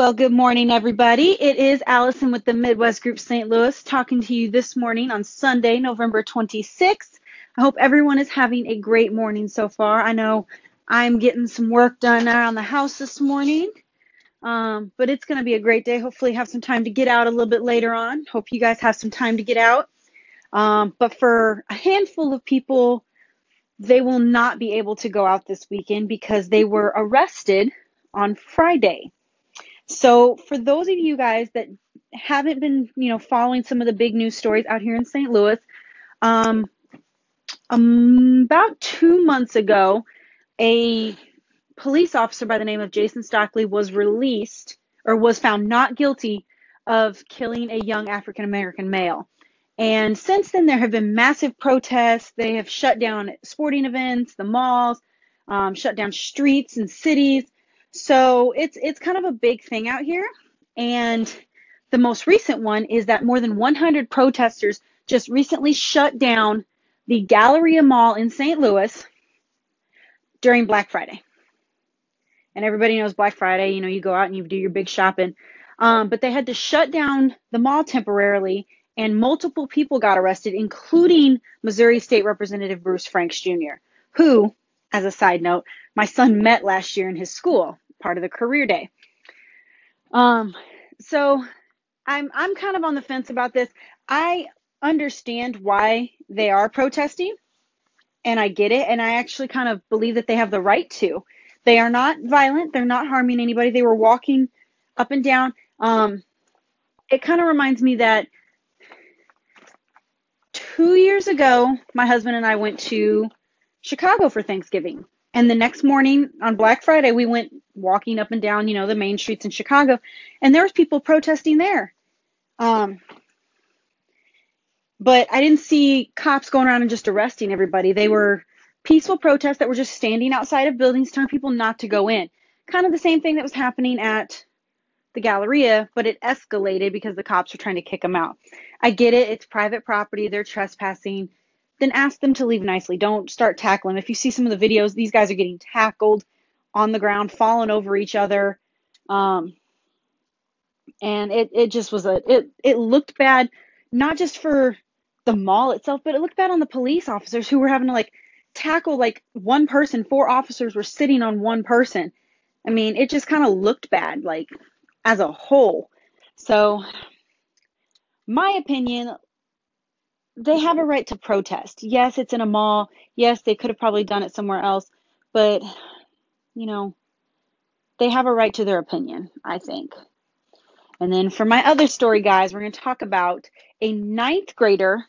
Well, good morning, everybody. It is Allison with the Midwest Group St. Louis talking to you this morning on Sunday, November 26th. I hope everyone is having a great morning so far. I know I'm getting some work done around the house this morning, um, but it's going to be a great day. Hopefully, have some time to get out a little bit later on. Hope you guys have some time to get out. Um, but for a handful of people, they will not be able to go out this weekend because they were arrested on Friday. So for those of you guys that haven't been, you know, following some of the big news stories out here in St. Louis, um, um, about two months ago, a police officer by the name of Jason Stockley was released or was found not guilty of killing a young African American male. And since then, there have been massive protests. They have shut down sporting events, the malls, um, shut down streets and cities. So it's it's kind of a big thing out here. And the most recent one is that more than 100 protesters just recently shut down the Galleria Mall in St. Louis during Black Friday. And everybody knows Black Friday, you know, you go out and you do your big shopping. Um, but they had to shut down the mall temporarily, and multiple people got arrested, including Missouri State Representative Bruce Franks Jr., who, as a side note, my son met last year in his school, part of the career day. Um, so I'm I'm kind of on the fence about this. I understand why they are protesting and I get it and I actually kind of believe that they have the right to. They are not violent, they're not harming anybody. They were walking up and down. Um, it kind of reminds me that two years ago, my husband and I went to Chicago for Thanksgiving. And the next morning on Black Friday, we went walking up and down, you know, the main streets in Chicago, and there was people protesting there. Um, but I didn't see cops going around and just arresting everybody. They were peaceful protests that were just standing outside of buildings telling people not to go in. Kind of the same thing that was happening at the Galleria, but it escalated because the cops were trying to kick them out. I get it, it's private property, they're trespassing then ask them to leave nicely. Don't start tackling. If you see some of the videos, these guys are getting tackled on the ground, falling over each other. Um, and it, it just was a, it, it looked bad, not just for the mall itself, but it looked bad on the police officers who were having to like tackle like one person. Four officers were sitting on one person. I mean, it just kind of looked bad, like as a whole. So, my opinion, they have a right to protest. Yes, it's in a mall. Yes, they could have probably done it somewhere else, but you know, they have a right to their opinion, I think. And then for my other story, guys, we're going to talk about a ninth grader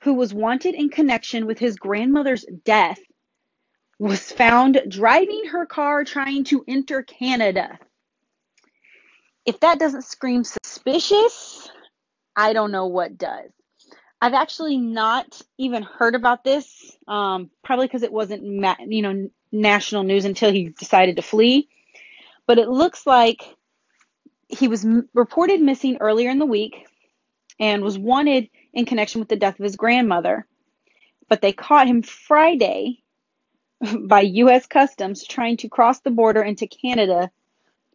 who was wanted in connection with his grandmother's death was found driving her car trying to enter Canada. If that doesn't scream suspicious, I don't know what does. I've actually not even heard about this, um, probably because it wasn't, ma- you know, national news until he decided to flee. But it looks like he was m- reported missing earlier in the week and was wanted in connection with the death of his grandmother. But they caught him Friday by U.S. Customs trying to cross the border into Canada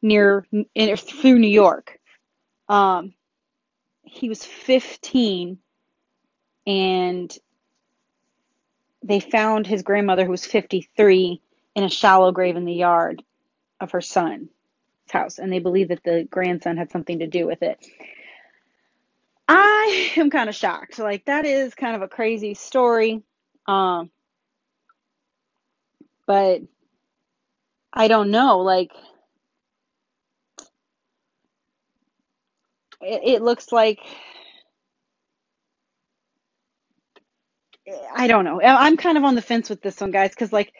near in, through New York. Um, he was 15 and they found his grandmother, who was 53, in a shallow grave in the yard of her son's house, and they believe that the grandson had something to do with it. I am kind of shocked. Like that is kind of a crazy story. Um, but I don't know. Like it, it looks like I don't know. I'm kind of on the fence with this one, guys, because like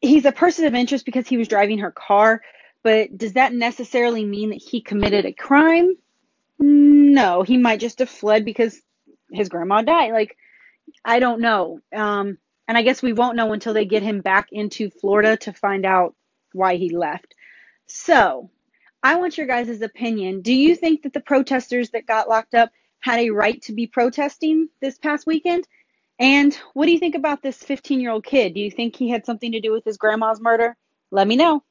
he's a person of interest because he was driving her car, but does that necessarily mean that he committed a crime? No, he might just have fled because his grandma died. Like, I don't know. Um, and I guess we won't know until they get him back into Florida to find out why he left. So, I want your guys' opinion. Do you think that the protesters that got locked up had a right to be protesting this past weekend? And what do you think about this 15 year old kid? Do you think he had something to do with his grandma's murder? Let me know.